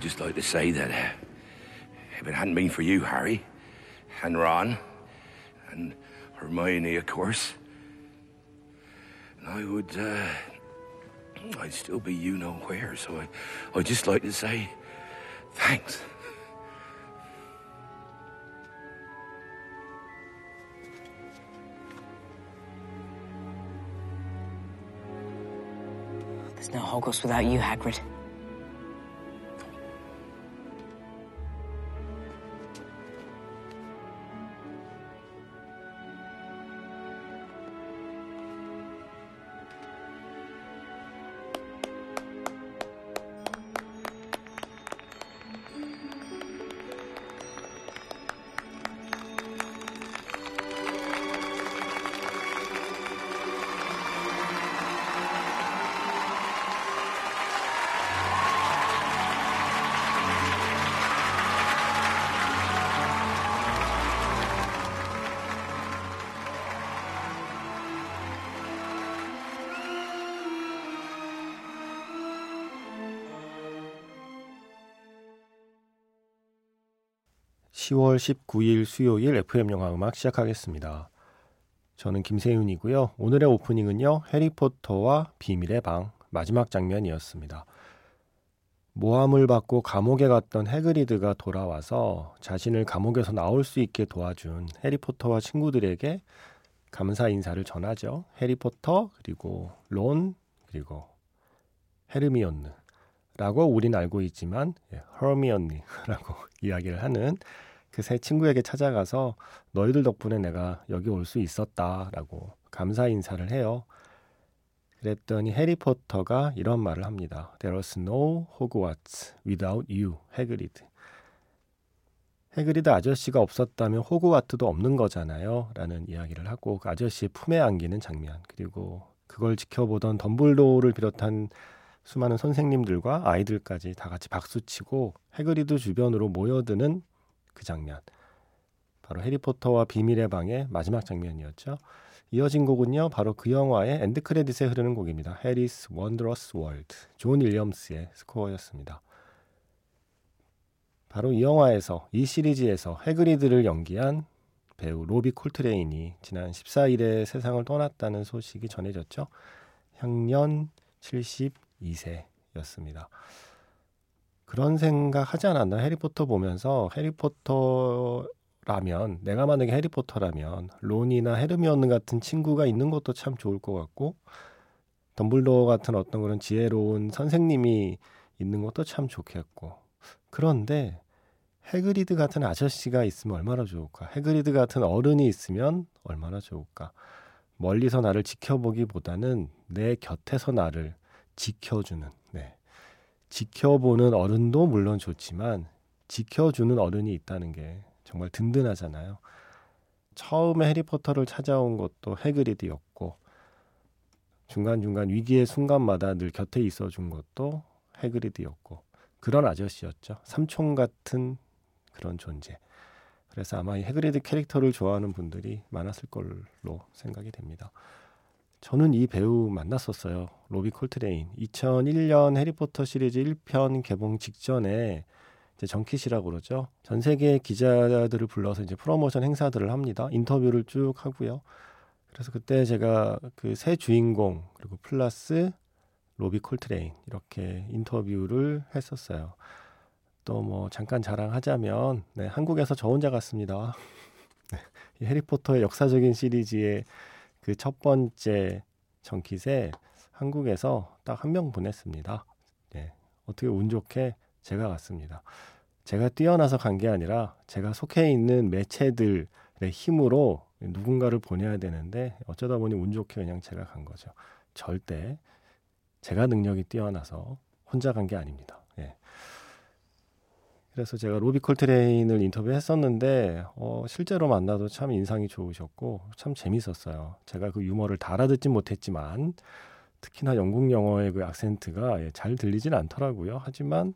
I'd just like to say that uh, if it hadn't been for you, Harry, and Ron, and Hermione, of course, I would, uh, I'd still be you know where. So I, I'd just like to say thanks. There's no Hogwarts without you, Hagrid. (10월 19일) 수요일 FM 영화 음악 시작하겠습니다. 저는 김세윤이고요. 오늘의 오프닝은요. 해리포터와 비밀의 방 마지막 장면이었습니다. 모함을 받고 감옥에 갔던 해그리드가 돌아와서 자신을 감옥에서 나올 수 있게 도와준 해리포터와 친구들에게 감사 인사를 전하죠. 해리포터 그리고 론 그리고 헤르미온느라고 우린 알고 있지만 예, 허미언니라고 이야기를 하는 그 세 친구에게 찾아가서 너희들 덕분에 내가 여기 올 수 있었다라고 감사 인사를 해요. 그랬더니 해리포터가 이런 말을 합니다. There was no Hogwarts without you, 해그리드. 해그리드 아저씨가 없었다면 호그와트도 없는 거잖아요. 라는 이야기를 하고 그 아저씨의 품에 안기는 장면 그리고 그걸 지켜보던 덤블도를 비롯한 수많은 선생님들과 아이들까지 다 같이 박수치고 해그리드 주변으로 모여드는 그 장면. 바로 해리포터와 비밀의 방의 마지막 장면이었죠. 이어진 곡은요. 바로 그 영화의 end credit에 흐르는 곡입니다. Harry's Wondrous World. 존 윌리엄스의 스코어였습니다. 바로 이 영화에서 이 시리즈에서 해그리드를 연기한 배우 로비 콜트레인이 지난 14일에 세상을 떠났다는 소식이 전해졌죠. 향년 72세였습니다. 그런 생각 하지 않았나? 해리포터 보면서 해리포터라면 내가 만약에 해리포터라면 론이나 헤르미온 같은 친구가 있는 것도 참 좋을 것 같고 덤블도어 같은 어떤 그런 지혜로운 선생님이 있는 것도 참 좋겠고 그런데 해그리드 같은 아저씨가 있으면 얼마나 좋을까? 해그리드 같은 어른이 있으면 얼마나 좋을까? 멀리서 나를 지켜보기보다는 내 곁에서 나를 지켜주는, 네. 지켜보는 어른도 물론 좋지만 지켜주는 어른이 있다는 게 정말 든든하잖아요. 처음에 해리포터를 찾아온 것도 해그리드였고 중간중간 위기의 순간마다 늘 곁에 있어 준 것도 해그리드였고 그런 아저씨였죠. 삼촌 같은 그런 존재. 그래서 아마 이 해그리드 캐릭터를 좋아하는 분들이 많았을 걸로 생각이 됩니다. 저는 이 배우 만났었어요. 로비 콜트레인. 2001년 해리포터 시리즈 1편 개봉 직전에 이제 junket이라고 그러죠. 전 세계 기자들을 불러서 이제 프로모션 행사들을 합니다. 인터뷰를 쭉 하고요. 그래서 그때 제가 그 세 주인공 그리고 플러스 로비 콜트레인 이렇게 인터뷰를 했었어요. 또 뭐 잠깐 자랑하자면 네, 한국에서 저 혼자 갔습니다. 네, 해리포터의 역사적인 시리즈의 그 첫 번째 정킷에 한국에서 딱 한 명 보냈습니다. 네, 어떻게 운 좋게 제가 갔습니다. 제가 뛰어나서 간 게 아니라 제가 속해 있는 매체들의 힘으로 누군가를 보내야 되는데 어쩌다 보니 운 좋게 그냥 제가 간 거죠. 절대 제가 능력이 뛰어나서 혼자 간 게 아닙니다. 예. 그래서 제가 로비 콜트레인을 인터뷰했었는데 어, 실제로 만나도 참 인상이 좋으셨고 참 재밌었어요. 제가 그 유머를 다 알아듣진 못했지만 특히나 영국 영어의 그 악센트가 예, 잘 들리진 않더라고요. 하지만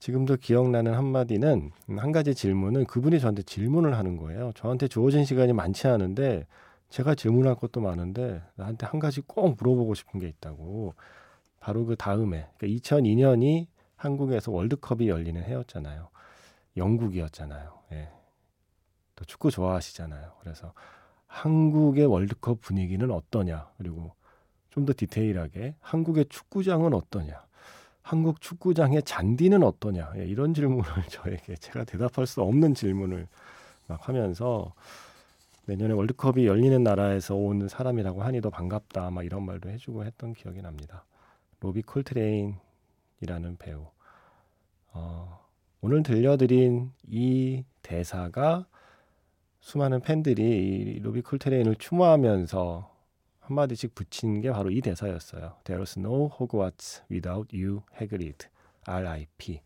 지금도 기억나는 한마디는 한 가지 질문은 그분이 저한테 질문을 하는 거예요. 저한테 주어진 시간이 많지 않은데 제가 질문할 것도 많은데 나한테 한 가지 꼭 물어보고 싶은 게 있다고. 바로 그 다음에 그러니까 2002년이 한국에서 월드컵이 열리는 해였잖아요. 영국이었잖아요. 예. 또 축구 좋아하시잖아요. 그래서 한국의 월드컵 분위기는 어떠냐? 그리고 좀 더 디테일하게 한국의 축구장은 어떠냐? 한국 축구장의 잔디는 어떠냐? 예, 이런 질문을 저에게 제가 대답할 수 없는 질문을 막 하면서 내년에 월드컵이 열리는 나라에서 온 사람이라고 하니 더 반갑다. 막 이런 말도 해주고 했던 기억이 납니다. 로비 콜트레인 이라는 배우. 어, 오늘 들려드린 이 대사가 수많은 팬들이 이 로비 콜트레인을 추모하면서 한마디씩 붙인 게 바로 이 대사였어요. There's no Hogwarts without you, Hagrid. R.I.P.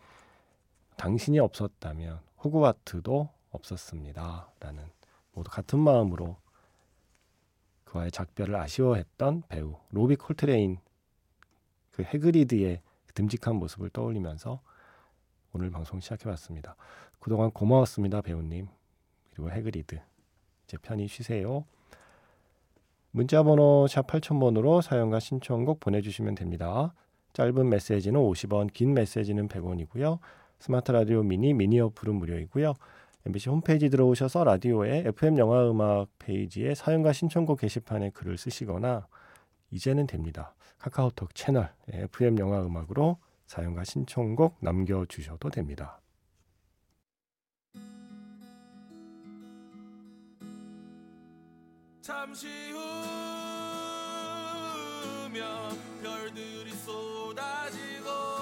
당신이 없었다면 호그와트도 없었습니다. 라는 모두 같은 마음으로 그와의 작별을 아쉬워했던 배우 로비 콜트레인 그 해그리드의 듬직한 모습을 떠올리면서 오늘 방송 시작해봤습니다. 그동안 고마웠습니다, 배우님. 그리고 해그리드. 이제 편히 쉬세요. 문자번호 샵 8000번으로 사연과 신청곡 보내주시면 됩니다. 짧은 메시지는 50원, 긴 메시지는 100원이고요. 스마트 라디오 미니, 미니 어플은 무료이고요. MBC 홈페이지 들어오셔서 라디오에 FM 영화 음악 페이지에 사연과 신청곡 게시판에 글을 쓰시거나 이제는 됩니다. 카카오톡 채널 FM 영화 음악으로 사연과 신청곡 남겨주셔도 됩니다. 잠시 후면 별들이 쏟아지고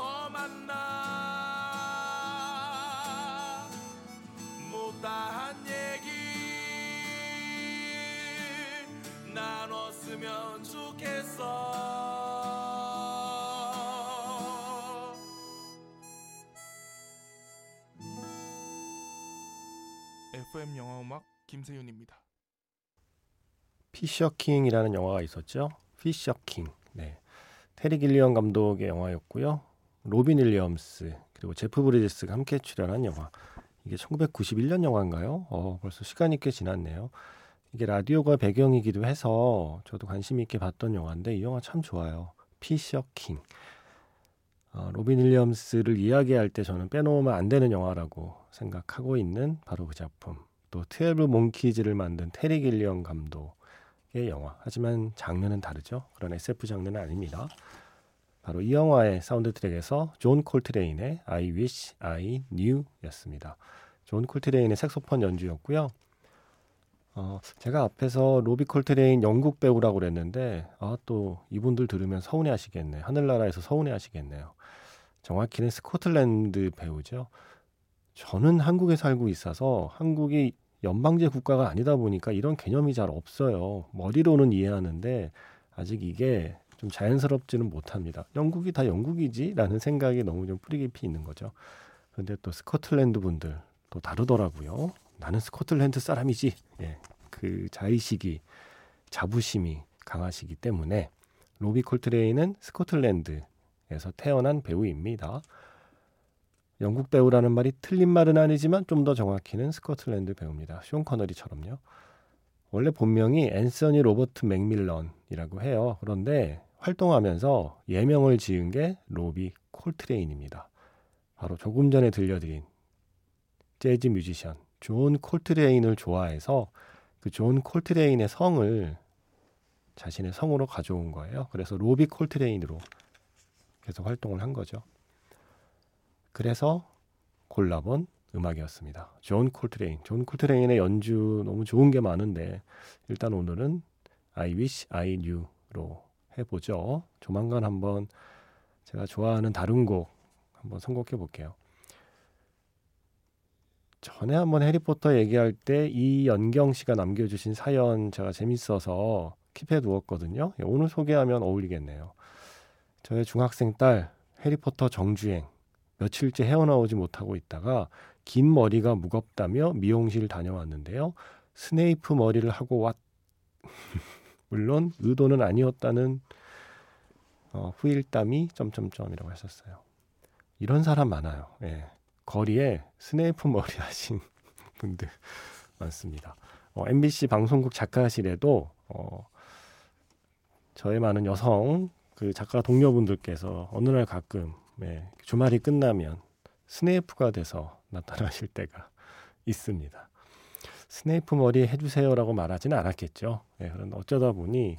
여기서 만나 못다한 얘기 나눴으면 좋겠어 FM 영화음악 김세윤입니다. 피셔킹이라는 영화가 있었죠. 피셔킹. 네. 테리 길리언 감독의 영화였고요. 로빈 윌리엄스 그리고 제프 브리지스가 함께 출연한 영화. 이게 1991년 영화인가요? 어, 벌써 시간이 꽤 지났네요. 이게 라디오가 배경이기도 해서 저도 관심 있게 봤던 영화인데 이 영화 참 좋아요. 피셔킹. 어, 로빈 윌리엄스를 이야기할 때 저는 빼놓으면 안 되는 영화라고 생각하고 있는 바로 그 작품. 또 Twelve Monkeys를 만든 테리 길리언 감독의 영화. 하지만 장르는 다르죠. 그런 SF 장르는 아닙니다. 바로 이 영화의 사운드 트랙에서 존 콜트레인의 I Wish I Knew 였습니다. 존 콜트레인의 색소폰 연주였고요. 어, 제가 앞에서 로비 콜트레인 영국 배우라고 그랬는데 아, 또 이분들 들으면 서운해 하시겠네요. 하늘나라에서 서운해 하시겠네요. 정확히는 스코틀랜드 배우죠. 저는 한국에 살고 있어서 한국이 연방제 국가가 아니다 보니까 이런 개념이 잘 없어요. 머리로는 이해하는데 아직 이게 좀 자연스럽지는 못합니다. 영국이 다 영국이지라는 생각이 너무 좀 뿌리 깊이 있는 거죠. 그런데 또 스코틀랜드 분들 또 다르더라고요. 나는 스코틀랜드 사람이지. 예, 그 자의식이 자부심이 강하시기 때문에 로비 콜트레인은 스코틀랜드에서 태어난 배우입니다. 영국 배우라는 말이 틀린 말은 아니지만 좀 더 정확히는 스코틀랜드 배우입니다. 숀 코너리처럼요. 원래 본명이 앤서니 로버트 맥밀런이라고 해요. 그런데 활동하면서 예명을 지은 게 로비 콜트레인입니다. 바로 조금 전에 들려드린 재즈 뮤지션 존 콜트레인을 좋아해서 그 존 콜트레인의 성을 자신의 성으로 가져온 거예요. 그래서 로비 콜트레인으로 계속 활동을 한 거죠. 그래서 골라본 음악이었습니다. 존 콜트레인. 존 콜트레인의 연주 너무 좋은 게 많은데 일단 오늘은 I Wish I Knew로 해보죠. 조만간 한번 제가 좋아하는 다른 곡 한번 선곡해 볼게요. 전에 한번 해리포터 얘기할 때 이현경 씨가 남겨주신 사연 제가 재밌어서 keep해 두었거든요. 예, 오늘 소개하면 어울리겠네요. 저의 중학생 딸 해리포터 정주행 며칠째 헤어나오지 못하고 있다가 긴 머리가 무겁다며 미용실 다녀왔는데요. 스네이프 머리를 하고 왔 물론 의도는 아니었다는 어, 후일담이 점점점이라고 하셨어요. 이런 사람 많아요. 예. 거리에 스네이프 머리 하신 분들 많습니다. 어, MBC 방송국 작가실에도 어, 저의 많은 여성 그 작가 동료분들께서 어느 날 가끔 예, 주말이 끝나면 스네이프가 돼서 나타나실 때가 있습니다. 스네이프 머리 해주세요라고 말하지는 않았겠죠. 예, 그런데 어쩌다 보니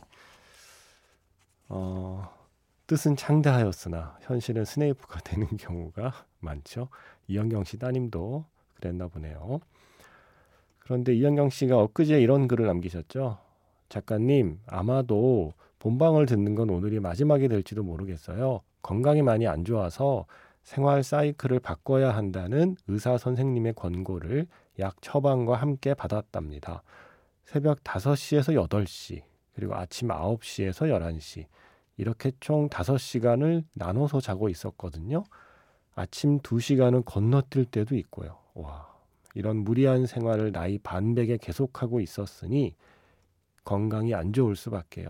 어, 뜻은 창대하였으나 현실은 스네이프가 되는 경우가 많죠. 이현경 씨 따님도 그랬나 보네요. 그런데 이현경 씨가 엊그제 이런 글을 남기셨죠. 작가님, 아마도 본방을 듣는 건 오늘이 마지막이 될지도 모르겠어요. 건강이 많이 안 좋아서 생활 사이클을 바꿔야 한다는 의사 선생님의 권고를 약 처방과 함께 받았답니다. 새벽 5시에서 8시, 그리고 아침 9시에서 11시, 이렇게 총 5시간을 나눠서 자고 있었거든요. 아침 2시간은 건너뛸 때도 있고요. 와, 이런 무리한 생활을 나이 반백에 계속하고 있었으니 건강이 안 좋을 수밖에요.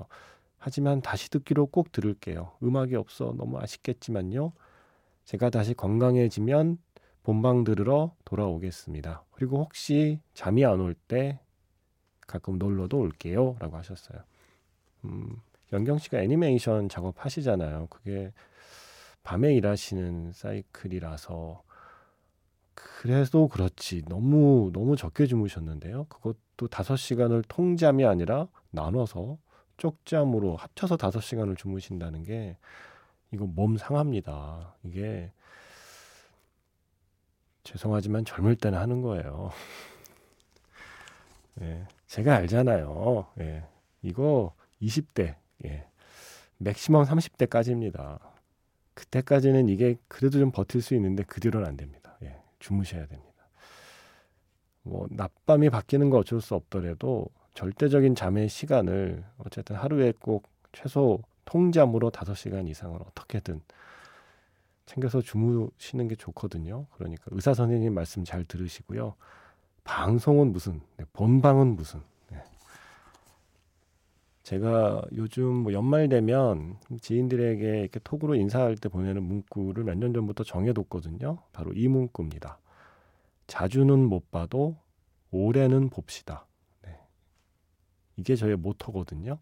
하지만 다시 듣기로 꼭 들을게요. 음악이 없어 너무 아쉽겠지만요. 제가 다시 건강해지면 본방 들으러 돌아오겠습니다. 그리고 혹시 잠이 안 올 때 가끔 놀러도 올게요. 라고 하셨어요. 음, 연경 씨가 애니메이션 작업하시잖아요. 그게 밤에 일하시는 사이클이라서 그래도 그렇지 너무 너무 적게 주무셨는데요. 그것도 다섯 시간을 통잠이 아니라 나눠서 쪽잠으로 합쳐서 다섯 시간을 주무신다는 게 이거 몸 상합니다. 이게 죄송하지만 젊을 때는 하는 거예요. 예, 제가 알잖아요. 예, 이거 20대, 예, 맥시멈 30대까지입니다. 그때까지는 이게 그래도 좀 버틸 수 있는데 그 뒤로는 안 됩니다. 예, 주무셔야 됩니다. 뭐 낮밤이 바뀌는 거 어쩔 수 없더라도 절대적인 잠의 시간을 어쨌든 하루에 꼭 최소 통잠으로 5시간 이상을 어떻게든 챙겨서 주무시는 게 좋거든요. 그러니까 의사 선생님 말씀 잘 들으시고요. 방송은 무슨, 네, 본방은 무슨. 네. 제가 요즘 뭐 연말 되면 지인들에게 이렇게 톡으로 인사할 때 보내는 문구를 몇 년 전부터 정해뒀거든요. 바로 이 문구입니다. 자주는 못 봐도 올해는 봅시다. 네. 이게 저의 모토거든요.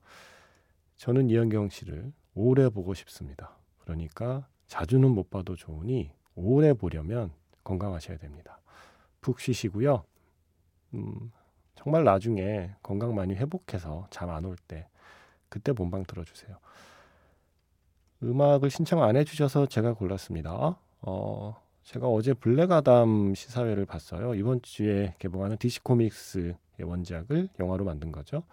저는 이현경 씨를 오래 보고 싶습니다. 그러니까 자주는 못 봐도 좋으니 오래 보려면 건강하셔야 됩니다. 푹 쉬시고요. 음, 정말 나중에 건강 많이 회복해서 잠 안 올 때 그때 본방 들어주세요. 음악을 신청 안 해주셔서 제가 골랐습니다. 어, 제가 어제 블랙아담 시사회를 봤어요. 이번 주에 개봉하는 DC 코믹스의 원작을 영화로 만든 거죠.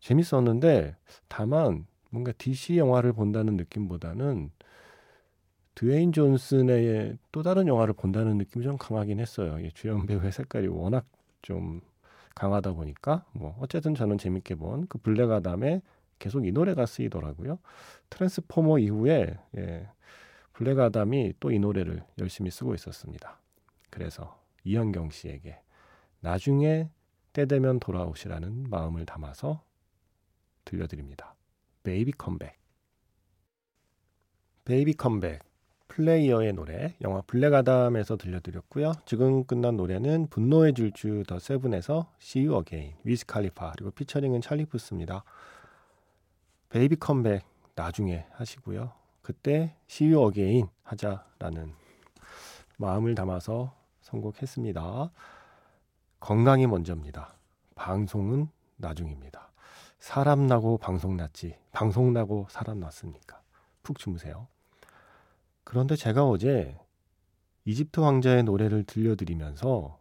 재밌었는데 다만 뭔가 DC 영화를 본다는 느낌보다는 드웨인 존슨의 또 다른 영화를 본다는 느낌이 좀 강하긴 했어요. 예, 주연 배우의 색깔이 워낙 좀 강하다 보니까 뭐 어쨌든 저는 재밌게 본 그 블랙 아담에 계속 이 노래가 쓰이더라고요. 트랜스포머 이후에 예, 블랙 아담이 또 이 노래를 열심히 쓰고 있었습니다. 그래서 이현경 씨에게 나중에 때 되면 돌아오시라는 마음을 담아서 들려드립니다. Baby Come Back. Baby Come Back. 플레이어의 노래 영화 블랙아담에서 들려드렸고요. 지금 끝난 노래는 분노의 질주 The Seven에서 See You Again 위즈 칼리파 그리고 피처링은 찰리 푸스입니다. Baby Come Back 나중에 하시고요. 그때 See You Again 하자라는 마음을 담아서 선곡했습니다. 건강이 먼저입니다. 방송은 나중입니다. 사람 나고 방송 났지 방송 나고 사람 났습니까? 푹 주무세요. 그런데 제가 어제 이집트 왕자의 노래를 들려드리면서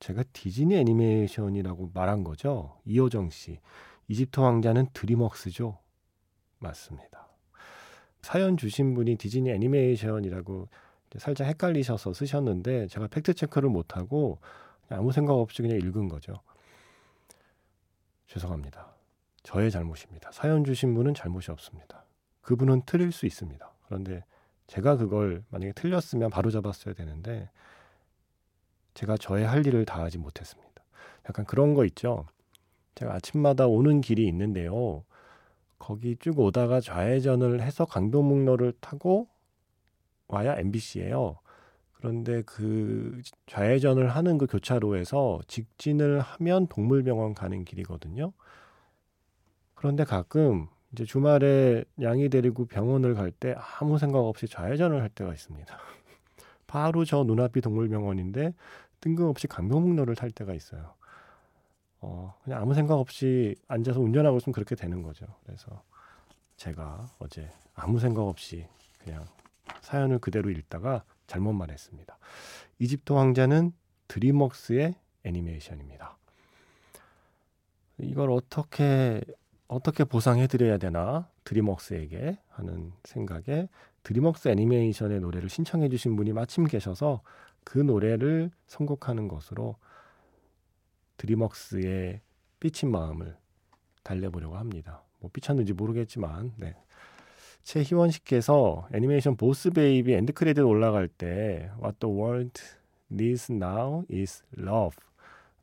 제가 디즈니 애니메이션이라고 말한 거죠. 이호정 씨. 이집트 왕자는 드림웍스죠. 맞습니다. 사연 주신 분이 디즈니 애니메이션이라고 살짝 헷갈리셔서 쓰셨는데 제가 팩트 체크를 못 하고 아무 생각 없이 그냥 읽은 거죠. 죄송합니다. 저의 잘못입니다. 사연 주신 분은 잘못이 없습니다. 그분은 틀릴 수 있습니다. 그런데 제가 그걸 만약에 틀렸으면 바로 잡았어야 되는데 제가 저의 할 일을 다 하지 못했습니다. 약간 그런 거 있죠. 제가 아침마다 오는 길이 있는데요. 거기 쭉 오다가 좌회전을 해서 강동북로를 타고 와야 MBC예요. 그런데 그 좌회전을 하는 그 교차로에서 직진을 하면 동물병원 가는 길이거든요. 그런데 가끔 이제 주말에 양이 데리고 병원을 갈 때 아무 생각 없이 좌회전을 할 때가 있습니다. 바로 저 눈앞이 동물병원인데 뜬금없이 강변북로를 탈 때가 있어요. 어, 그냥 아무 생각 없이 앉아서 운전하고 있으면 그렇게 되는 거죠. 그래서 제가 어제 아무 생각 없이 그냥 사연을 그대로 읽다가 잘못 말했습니다. 이집트 왕자는 드림웍스의 애니메이션입니다. 이걸 어떻게 어떻게 보상해 드려야 되나 드림웍스에게 하는 생각에 드림웍스 애니메이션의 노래를 신청해 주신 분이 마침 계셔서 그 노래를 선곡하는 것으로 드림웍스의 삐친 마음을 달래보려고 합니다. 뭐 삐쳤는지 모르겠지만 네. 최희원 씨께서 애니메이션 보스 베이비 엔드 크레딧 올라갈 때 What the world needs now is love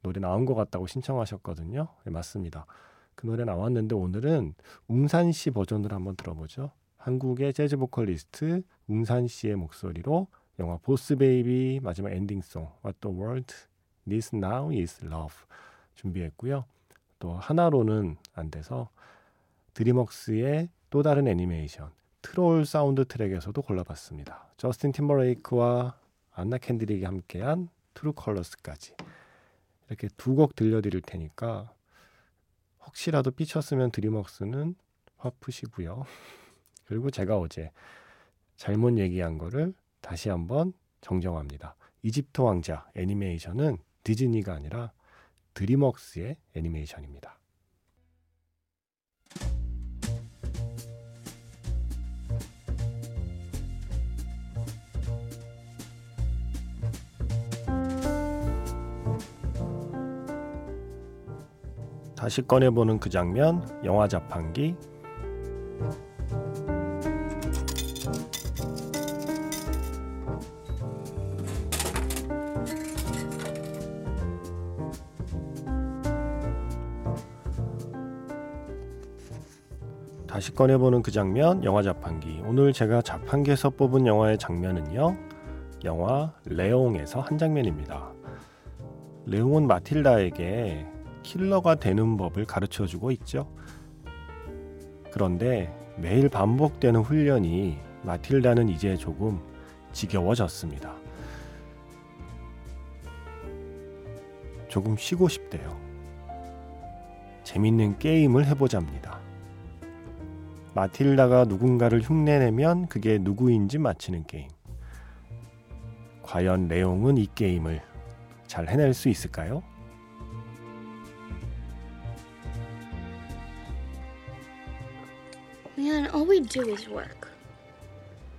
노래 나온 것 같다고 신청하셨거든요. 네, 맞습니다. 그 노래 나왔는데 오늘은 웅산 씨 버전으로 한번 들어보죠. 한국의 재즈 보컬리스트 웅산 씨의 목소리로 영화 보스 베이비 마지막 엔딩송 What the world needs now is love 준비했고요. 또 하나로는 안 돼서 드림웍스의 또 다른 애니메이션 트롤 사운드 트랙에서도 골라봤습니다. 저스틴 팀버레이크와 안나 캔드릭이 함께한 True Colors까지 이렇게 두 곡 들려드릴 테니까 혹시라도 삐쳤으면 드림웍스는 화 푸시고요. 그리고 제가 어제 잘못 얘기한 거를 다시 한번 정정합니다. 이집트 왕자 애니메이션은 디즈니가 아니라 드림웍스의 애니메이션입니다. 다시 꺼내보는 그 장면, 영화 자판기. 다시 꺼내보는 그 장면, 영화 자판기. 오늘 제가 자판기에서 뽑은 영화의 장면은요, 영화 레옹에서 한 장면입니다. 레옹은 마틸다에게 킬러가 되는 법을 가르쳐 주고 있죠. 그런데 매일 반복되는 훈련이 마틸다는 이제 조금 지겨워졌습니다. 조금 쉬고 싶대요. 재밌는 게임을 해보자입니다. 마틸다가 누군가를 흉내내면 그게 누구인지 맞히는 게임. 과연 레옹은 이 게임을 잘 해낼 수 있을까요? Do is work.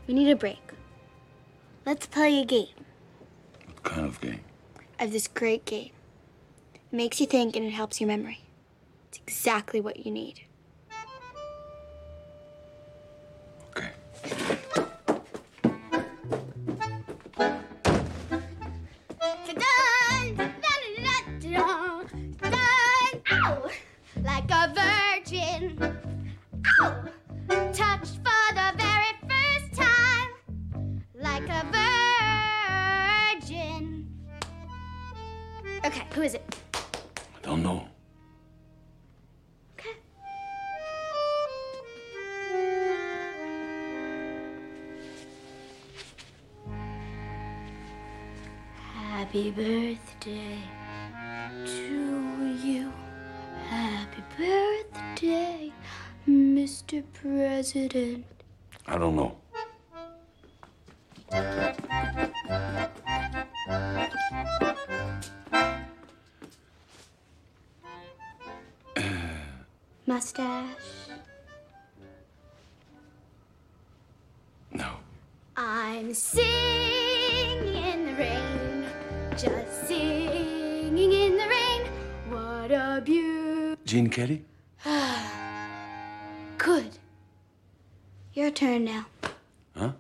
We need a break. Let's play a game. What kind of game? I have this great game. It makes you think and it helps your memory. It's exactly what you need. Birthday to you. Happy birthday, Mr. President. I don't know. Mustache. No. I'm singing Gene Kelly? Good. Your turn now. Huh?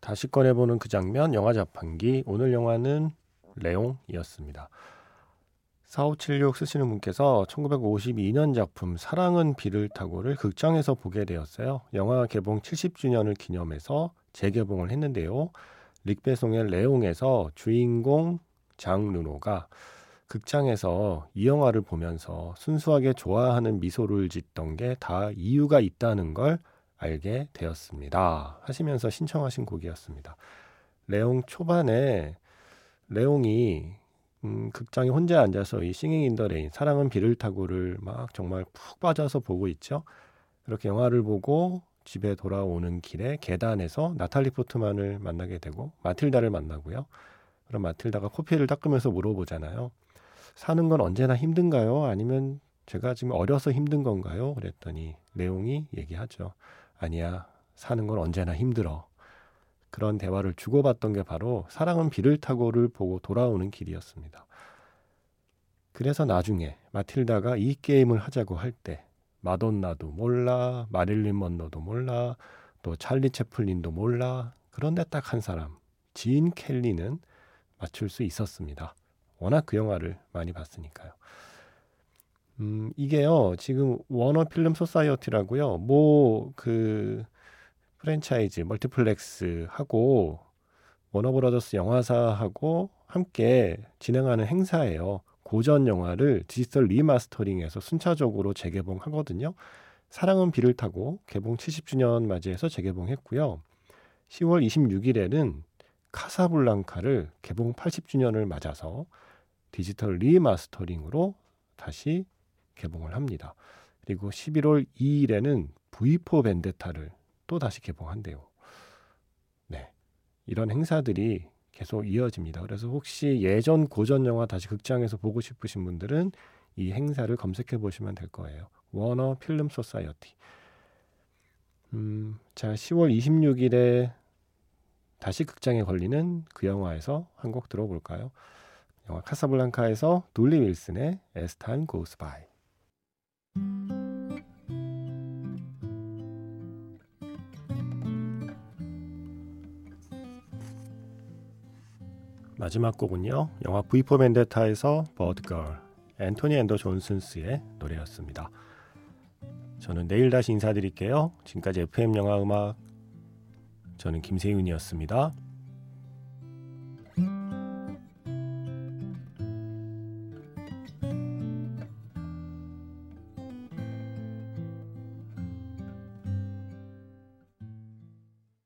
다시 꺼내보는 그 장면 영화 자판기 오늘 영화는 레옹이었습니다. 4576 쓰시는 분께서 1952년 작품 사랑은 비를 타고를 극장에서 보게 되었어요. 영화 개봉 70주년을 기념해서 재개봉을 했는데요. 릭배송의 레옹에서 주인공 장르노가 극장에서 이 영화를 보면서 순수하게 좋아하는 미소를 짓던 게 다 이유가 있다는 걸 알게 되었습니다. 하시면서 신청하신 곡이었습니다. 레옹 초반에 레옹이 음, 극장에 혼자 앉아서 이 Singing in the Rain 사랑은 비를 타고를 막 정말 푹 빠져서 보고 있죠. 그렇게 영화를 보고 집에 돌아오는 길에 계단에서 나탈리 포트만을 만나게 되고 마틸다를 만나고요. 그럼 마틸다가 코피를 닦으면서 물어보잖아요. 사는 건 언제나 힘든가요? 아니면 제가 지금 어려서 힘든 건가요? 그랬더니 내용이 얘기하죠. 아니야, 사는 건 언제나 힘들어. 그런 대화를 주고받던 게 바로 사랑은 비를 타고를 보고 돌아오는 길이었습니다. 그래서 나중에 마틸다가 이 게임을 하자고 할 때 마돈나도 몰라, 마릴린 먼로도 몰라, 또 찰리 채플린도 몰라. 그런데 딱 한 사람, 지인 켈리는 맞출 수 있었습니다. 워낙 그 영화를 많이 봤으니까요. 음, 이게요, 지금 Warner Film Society라고요, 뭐, 그, 프랜차이즈, 멀티플렉스 하고, 워너브라더스 영화사하고 함께 진행하는 행사예요. 고전 영화를 디지털 리마스터링해서 순차적으로 재개봉하거든요. 사랑은 비를 타고 개봉 70주년 맞이해서 재개봉했고요. 10월 26일에는 카사블랑카를 개봉 80주년을 맞아서 디지털 리마스터링으로 다시 개봉을 합니다. 그리고 11월 2일에는 V4 벤데타를 또 다시 개봉한대요. 네. 이런 행사들이 계속 이어집니다. 그래서 혹시 예전 고전 영화 다시 극장에서 보고 싶으신 분들은 이 행사를 검색해 보시면 될 거예요. Warner Film Society. 음, 자, 10월 26일에 다시 극장에 걸리는 그 영화에서 한 곡 들어볼까요? 영화 카사블랑카에서 돌리 윌슨의 Goes By. 마지막 곡은요. 영화 V4 벤데타에서 버드걸 앤토니 앤더 존슨스의 노래였습니다. 저는 내일 다시 인사드릴게요. 지금까지 FM 영화 음악 저는 김세윤이었습니다.